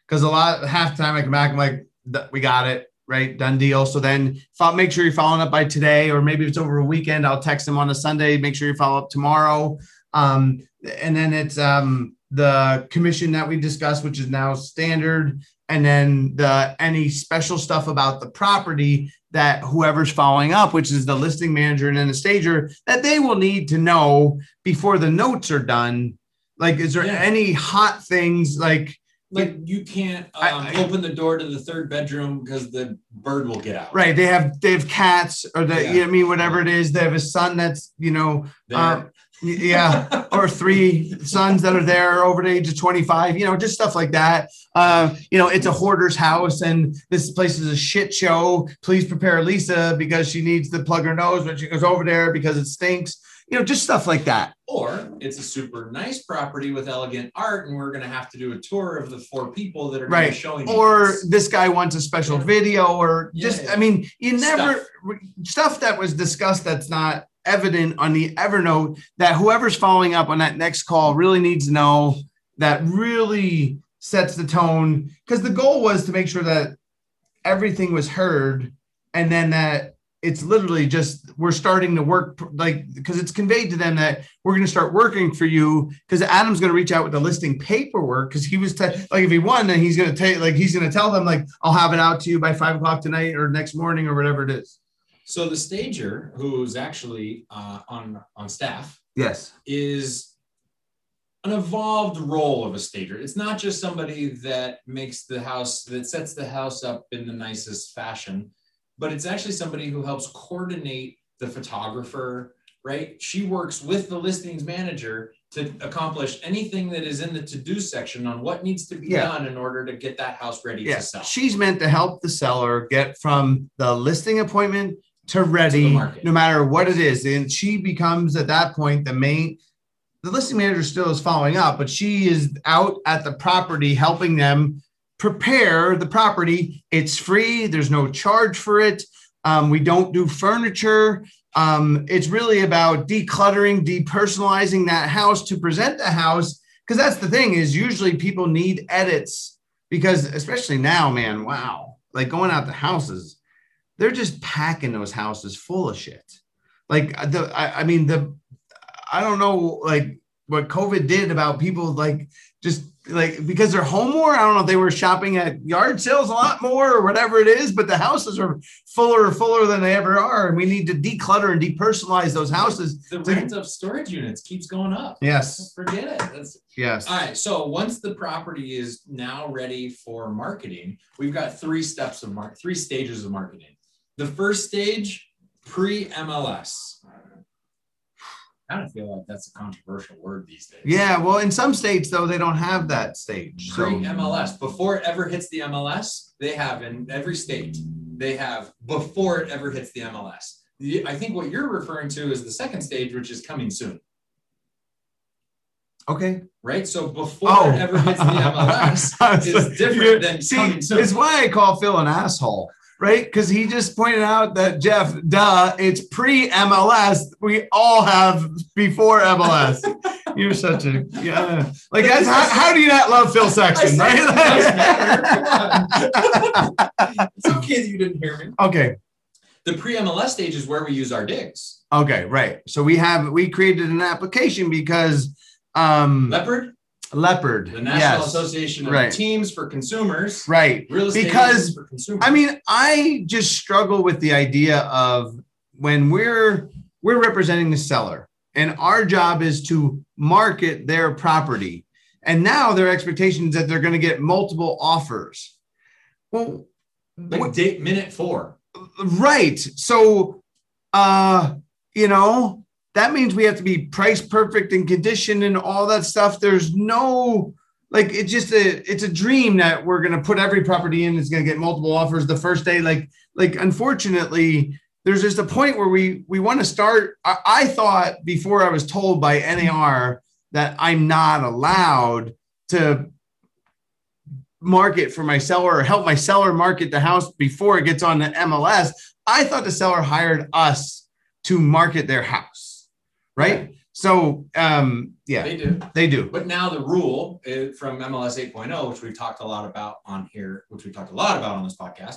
Because a lot half the time i come back i'm like we got it right? Done deal. So then fo- make sure you're following up by today or maybe it's over a weekend i'll text them on a sunday make sure you follow up tomorrow. Um, and then it's um, the commission that we discussed which is now standard and then the any special stuff about the property that whoever's following up which is the listing manager and then the stager that they will need to know before the notes are done like is there Yeah. any hot things like like you can't um, I- I- open the door to the third bedroom because the bird will get out Right. They have they have cats or the Yeah. you know, I mean whatever it is. They have a son that's you know um, yeah or three sons that are there over the age of 25. You know just stuff like that. Uh, you know it's a hoarder's house and this place is a shit show. Please prepare Lisa because she needs to plug her nose when she goes over there because it stinks. You know just stuff like that. Or it's a super nice property with elegant art and we're going to have to do a tour of the four people that are going to Right. be showing you or this. this guy wants a special Yeah. video or Yeah, just yeah. i mean you never Stuff. stuff. that was discussed that's not evident on the evernote that whoever's following up on that next call really needs to know that really sets the tone because the goal was to make sure that everything was heard and then that it's literally just we're starting to work like because it's conveyed to them that we're going to start working for you because Adam's going to reach out with the listing paperwork because he was te- like if he won then he's going to take like he's going to tell them like I'll have it out to you by five o'clock tonight or next morning or whatever it is. so the stager who's actually uh, on on staff Yes. is an evolved role of a stager. It's not just somebody that makes the house, that sets the house up in the nicest fashion, but it's actually somebody who helps coordinate the photographer, right? She works with the listings manager to accomplish anything that is in the to-do section on what needs to be Yeah. done in order to get that house ready Yeah, to sell. she's meant to help the seller get from the listing appointment to ready, market. no matter what it is. And she becomes at that point the main. The listing manager still is following up, but she is out at the property helping them prepare the property. It's free. There's no charge for it. Um, we don't do furniture. Um, it's really about decluttering, depersonalizing that house to present the house. Because that's the thing is usually people need edits because especially now, man, wow, like going out to houses, they're just packing those houses full of shit. Like the, I, I mean, the, I don't know, like what COVID did about people, like just like because they're home more. I don't know if they were shopping at yard sales a lot more or whatever it is, but the houses are fuller, and fuller than they ever are, and we need to declutter and depersonalize those houses. the to- rent of storage units keeps going up. Yes, Forget it. That's yes, All right. So once the property is now ready for marketing, we've got three steps of mark, three stages of marketing. The first stage, pre MLS. I kind of feel like that's a controversial word these days. yeah. Well, in some states though, they don't have that stage. So MLS. Before it ever hits the MLS, they have in every state, they have before it ever hits the MLS. I think what you're referring to is the second stage, which is coming soon, okay. right? So before Oh, it ever hits the MLS is different than See, coming soon. it's why I call Phil an asshole, right? Because he just pointed out that Jeff, duh, it's pre MLS. We all have before MLS. You're such a yeah. Like that's how, how do you not love Phil Sexton, right? it's okay that you didn't hear me. okay. The pre MLS stage is where we use our digs. Okay, right. So we have we created an application because um Leopard, leopard. the National yes. Association of Right. Teams for Consumers, Right. real estate Because, for consumers. I mean, I just struggle with the idea of when we're we're representing the seller and our job is to market their property. And now their expectation is that they're going to get multiple offers. Well, like what- date minute four. right. So uh, you know, that means we have to be price perfect and condition and all that stuff. There's no like it's just a it's a dream that we're gonna put every property in is gonna get multiple offers the first day. Like like unfortunately, there's just a point where we we want to start. I, I thought before I was told by NAR that I'm not allowed to market for my seller or help my seller market the house before it gets on the MLS. I thought the seller hired us to market their house, right? So, um, yeah, They do. they do. But now the rule uh, from MLS 8.0, which we've talked a lot about on here, which we talked a lot about on this podcast,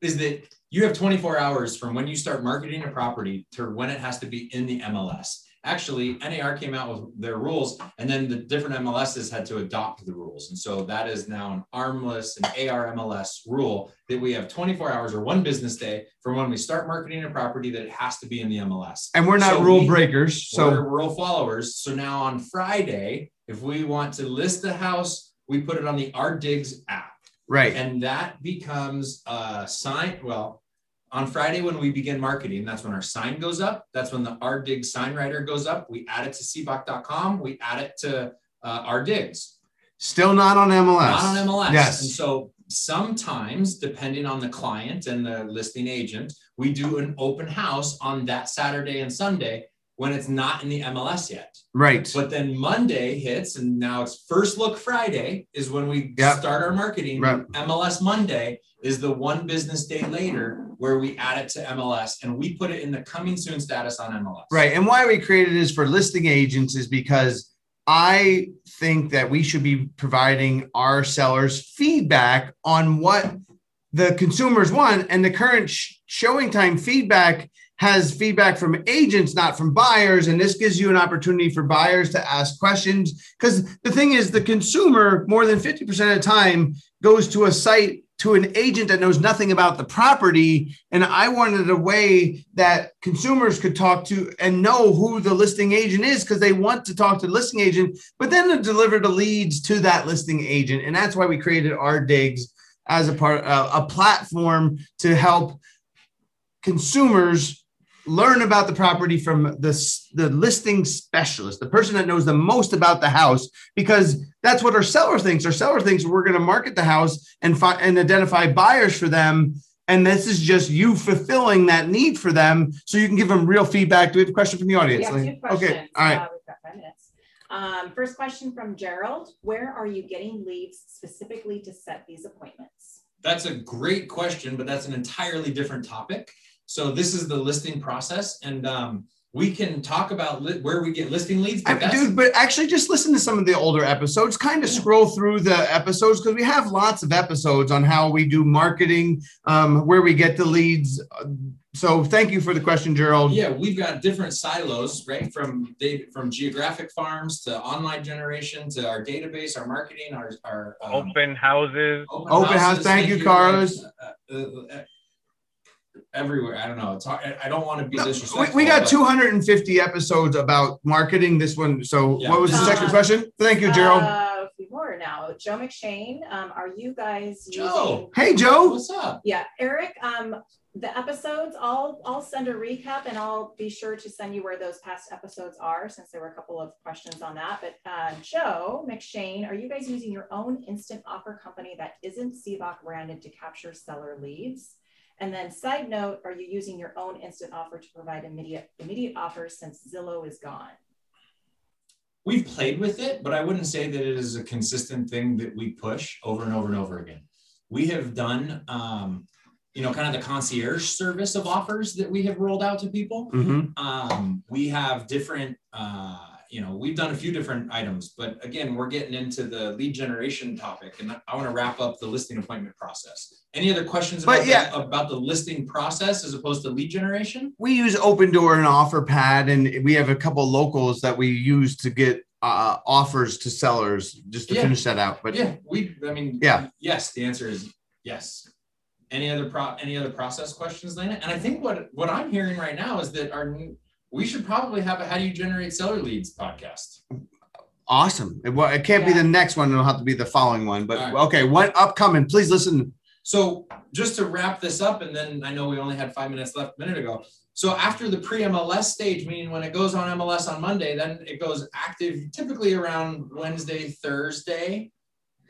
is that you have 24 hours from when you start marketing a property to when it has to be in the MLS. Actually, NAR came out with their rules, and then the different MLSs had to adopt the rules. And so that is now an ARMLS and ARMLS rule that we have 24 hours or one business day from when we start marketing a property that it has to be in the MLS. And we're not So rule we- breakers. So we're rural followers. So now on Friday, if we want to list the house, we put it on the Our Digs app, right. and that becomes a sign. Well, on Friday when we begin marketing, that's when our sign goes up. That's when the Our Digs sign writer goes up. We add it to cboc.com. We add it to uh, Our Digs. Still not on MLS. Not on MLS. Yes. And so sometimes, depending on the client and the listing agent, we do an open house on that Saturday and Sunday when it's not in the MLS yet. Right. But then Monday hits, and now it's first look Friday is when we Yep. start our marketing. Right. MLS Monday is the one business day later where we add it to MLS and we put it in the coming soon status on MLS. Right. And why we created this for listing agents is because I think that we should be providing our sellers feedback on what the consumers want. And the current sh- ShowingTime feedback has feedback from agents, not from buyers. And this gives you an opportunity for buyers to ask questions. Because the thing is, the consumer, more than 50% of the time, goes to a site to an agent that knows nothing about the property. And I wanted a way that consumers could talk to and know who the listing agent is because they want to talk to the listing agent, but then to deliver the leads to that listing agent. And that's why we created our digs as a part uh, a platform to help consumers learn about the property from the, the listing specialist, the person that knows the most about the house, because that's what our seller thinks. Our seller thinks we're going to market the house and find and identify buyers for them. And this is just you fulfilling that need for them, so you can give them real feedback. Do we have a question from the audience? We have two. Okay, all right. Uh, we've got five minutes. Um, first question from Gerald: Where are you getting leads specifically to set these appointments? That's a great question, but that's an entirely different topic. So this is the listing process, and um, we can talk about li- where we get listing leads. But that's- dude, but actually, just listen to some of the older episodes. Kind of scroll through the episodes because we have lots of episodes on how we do marketing, um, where we get the leads. So, thank you for the question, Gerald. Yeah, we've got different silos, right? From data, from geographic farms to online generation to our database, our marketing, our our um, Open houses. Open house. Thank you, Carlos. Uh, uh, uh, everywhere. I don't know. It's hard. I- I don't want to be No, disrespectful. we got but- 250 episodes about marketing. This one. So, Yeah. what was the second Uh, question? Thank you, Gerald. Uh, a few more now. Joe McShane, um, are you guys Joe. hey, Joe. What's up? Yeah, Eric. Um, the episodes. I'll I'll send a recap and I'll be sure to send you where those past episodes are, since there were a couple of questions on that. But uh, Joe McShane, are you guys using your own instant offer company that isn't CBOC branded to capture seller leads? And then side note, are you using your own instant offer to provide immediate immediate offers since Zillow is gone? We've played with it, but I wouldn't say that it is a consistent thing that we push over and over and over again. We have done, um, you know, kind of the concierge service of offers that we have rolled out to people. Mhm. Um, we have different, uh, you know, we've done a few different items, but again, we're getting into the lead generation topic, and I want to wrap up the listing appointment process. Any other questions about, yeah. the, about the listing process as opposed to lead generation? we use Opendoor and Offerpad and we have a couple locals that we use to get uh, offers to sellers just to Yeah. finish that out but yeah, we. I mean, Yeah. Yes, the answer is yes. Any other pro? Any other process questions, Lena? And I think what what I'm hearing right now is that our new- we should probably have a "How do you generate seller leads" podcast. awesome it, well, it can't be the next one it'll have to be the following one but All right. okay what upcoming please listen So just to wrap this up, and then I know we only had five minutes left a minute ago. So after the pre-MLS stage, meaning when it goes on MLS on Monday, then it goes active typically around Wednesday, Thursday.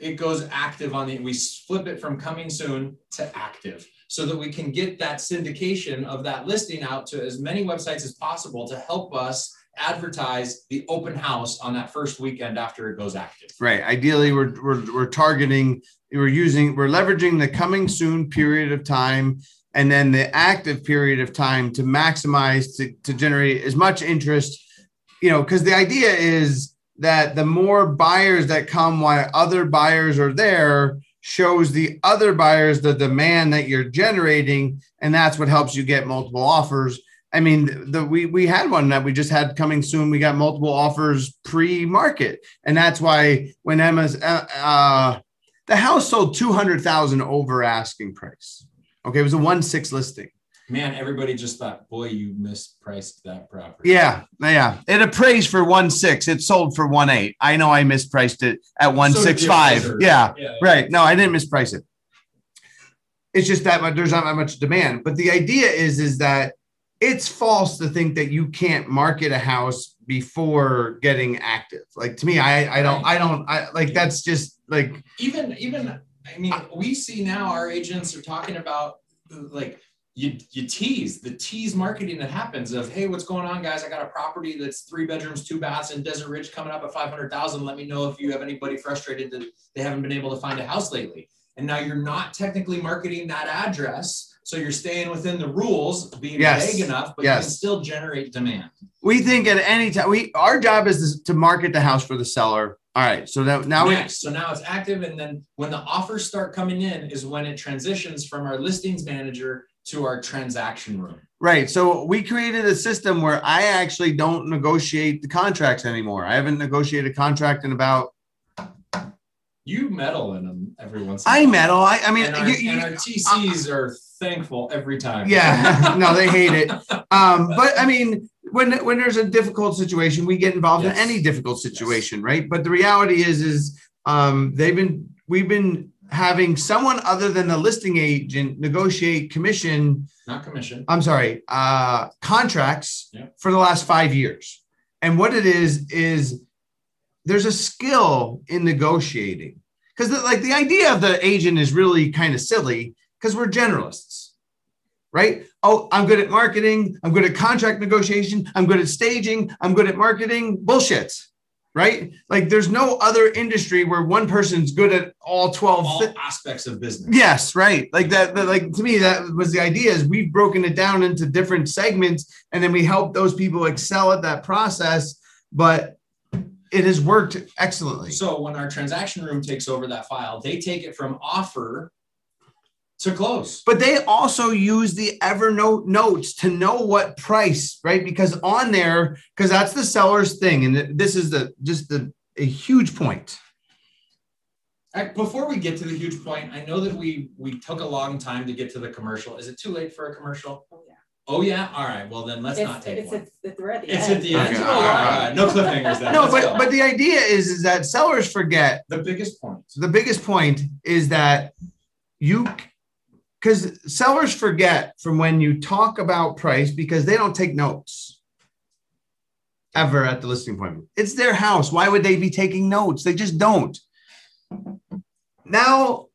It goes active on the, we flip it from coming soon to active so that we can get that syndication of that listing out to as many websites as possible to help us advertise the open house on that first weekend after it goes active. right ideally we're, we're we're targeting we're using we're leveraging the coming soon period of time and then the active period of time to maximize to, to generate as much interest you know because the idea is that the more buyers that come while other buyers are there shows the other buyers the demand that you're generating and that's what helps you get multiple offers. I mean the we we had one that we just had coming soon. We got multiple offers pre-market and that's why when emma's uh, uh the house sold 200000 over asking price. Okay it was a one six listing Man, everybody just thought, boy, you mispriced that property. yeah yeah it appraised for one six it sold for one eight i know i mispriced it at one So six five yeah yeah. Right. No, I didn't misprice it. It's just that much, there's not that much demand. But the idea is, is that it's false to think that you can't market a house before getting active. Like to me, I I don't I don't I like that's just like Even, even, I mean, we see now our agents are talking about like you, you tease the tease marketing that happens of, hey, what's going on, guys? I got a property that's three bedrooms, two baths in Desert Ridge coming up at 500,000. Let me know if you have anybody frustrated that they haven't been able to find a house lately. And now you're not technically marketing that address. So you're staying within the rules, being Yes. vague enough, but you can still generate demand. we think at any time we our job is to market the house for the seller. All right. So now now we so now it's active, and then when the offers start coming in is when it transitions from our listings manager to our transaction room. Right. So we created a system where I actually don't negotiate the contracts anymore. I haven't negotiated a contract in about You meddle in them every once. in a I while. I meddle. I, I mean, and, our, you- you- and our TCs are thankful every time. yeah, no, they hate it. Um, but I mean, when when there's a difficult situation, we get involved Yes. in any difficult situation, right? But the reality is, is um, they've been we've been having someone other than the listing agent negotiate commission Not commission. I'm sorry, uh, contracts Yeah. for the last five years. And what it is, is there's a skill in negotiating. Because, like, the idea of the agent is really kind of silly because we're generalists, right? Oh, I'm good at marketing. I'm good at contract negotiation. I'm good at staging. I'm good at marketing. Bullshit, right? Like, there's no other industry where one person's good at all 12 All thi- aspects of business. Yes, right. Like that, that- like to me, that was the idea is we've broken it down into different segments and then we help those people excel at that process. But it has worked excellently. So when our transaction room takes over that file, they take it from offer to close. But they also use the Evernote notes to know what price, right? Because on there, because that's the seller's thing. And this is the just the a huge point. Before we get to the huge point, I know that we we took a long time to get to the commercial. Is it too late for a commercial? Oh, yeah. Oh yeah. All right. Well then let's not take it's, one. it's, it's, we're at the It's end. at the end. Okay, oh, All all right, right. all right. No cliffhangers then. No, Let's but go. but the idea is is that sellers forget the biggest point. the biggest point is that you because sellers forget from when you talk about price because they don't take notes ever at the listing appointment. It's their house. Why would they be taking notes? They just don't. Now,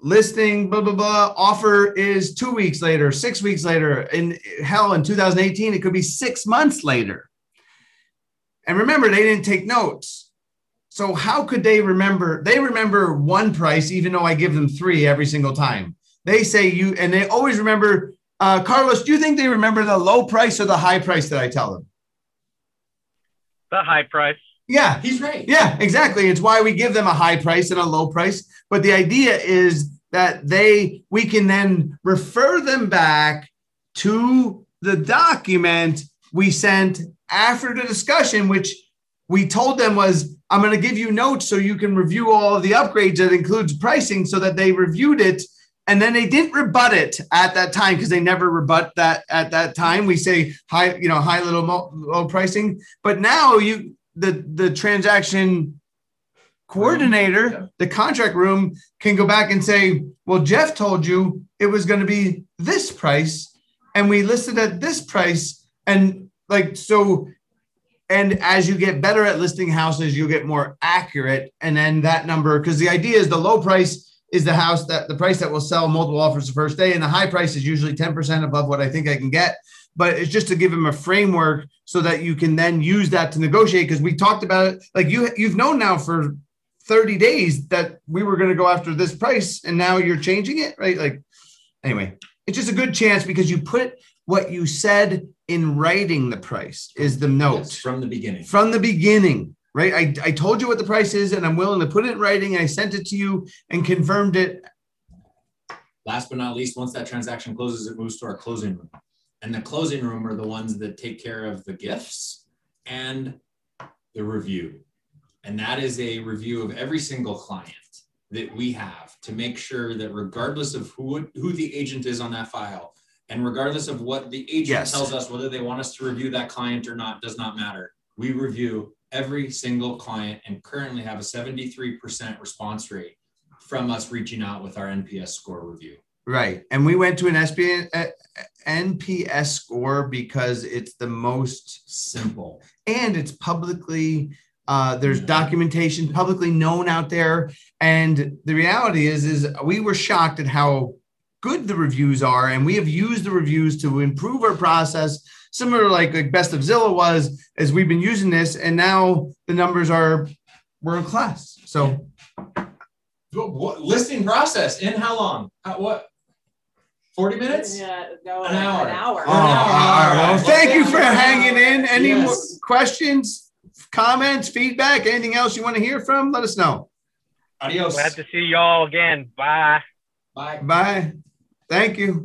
listing, blah, blah, blah, offer is two weeks later, six weeks later. In hell, in 2018, it could be six months later. And remember, they didn't take notes. So how could they remember? They remember one price, even though I give them three every single time. They say you, and they always remember. Uh, Carlos, do you think they remember the low price or the high price that I tell them? The high price. Yeah, He's right. yeah, exactly. It's why we give them a high price and a low price. But the idea is that they we can then refer them back to the document we sent after the discussion, which we told them was I'm going to give you notes so you can review all of the upgrades that includes pricing so that they reviewed it and then they didn't rebut it at that time because they never rebut that at that time. We say high you know high little low pricing. But now you the the transaction coordinator yeah. the contract room can go back and say well jeff told you it was going to be this price and we listed at this price. And like so and as you get better at listing houses you'll get more accurate and then that number because the idea is the low price is the house that the price that will sell multiple offers the first day and the high price is usually 10% above what i think i can get. But it's just to give them a framework so that you can then use that to negotiate because we talked about it like you you've known now for 30 days that we were going to go after this price and now you're changing it right? Like anyway it's just a good chance because you put what you said in writing the price is the note. Yes, from the beginning. from the beginning right I, I told you what the price is and i'm willing to put it in writing i sent it to you and confirmed it Last but not least, once that transaction closes, it moves to our closing room. And the closing room are the ones that take care of the gifts and the review. And that is a review of every single client that we have to make sure that regardless of who, who the agent is on that file, and regardless of what the agent Yes. tells us, whether they want us to review that client or not, does not matter. We review every single client and currently have a 73% response rate from us reaching out with our NPS score review. right and we went to an SPN, uh, nps score because it's the most Simple. and it's publicly uh, there's Yeah. documentation publicly known out there and the reality is is we were shocked at how good the reviews are and we have used the reviews to improve our process similar to like like best of Zillow was as we've been using this and now the numbers are world class so What, what- listing process in how long? How, what? 40 minutes? Yeah, no, An hour. An hour. Oh, all right. Well, Well, thank you for you. hanging in. Any Yes. more questions, comments, feedback, anything else you want to hear from? Let us know. Adios. Glad to see y'all again. Bye. Bye. Bye. Thank you.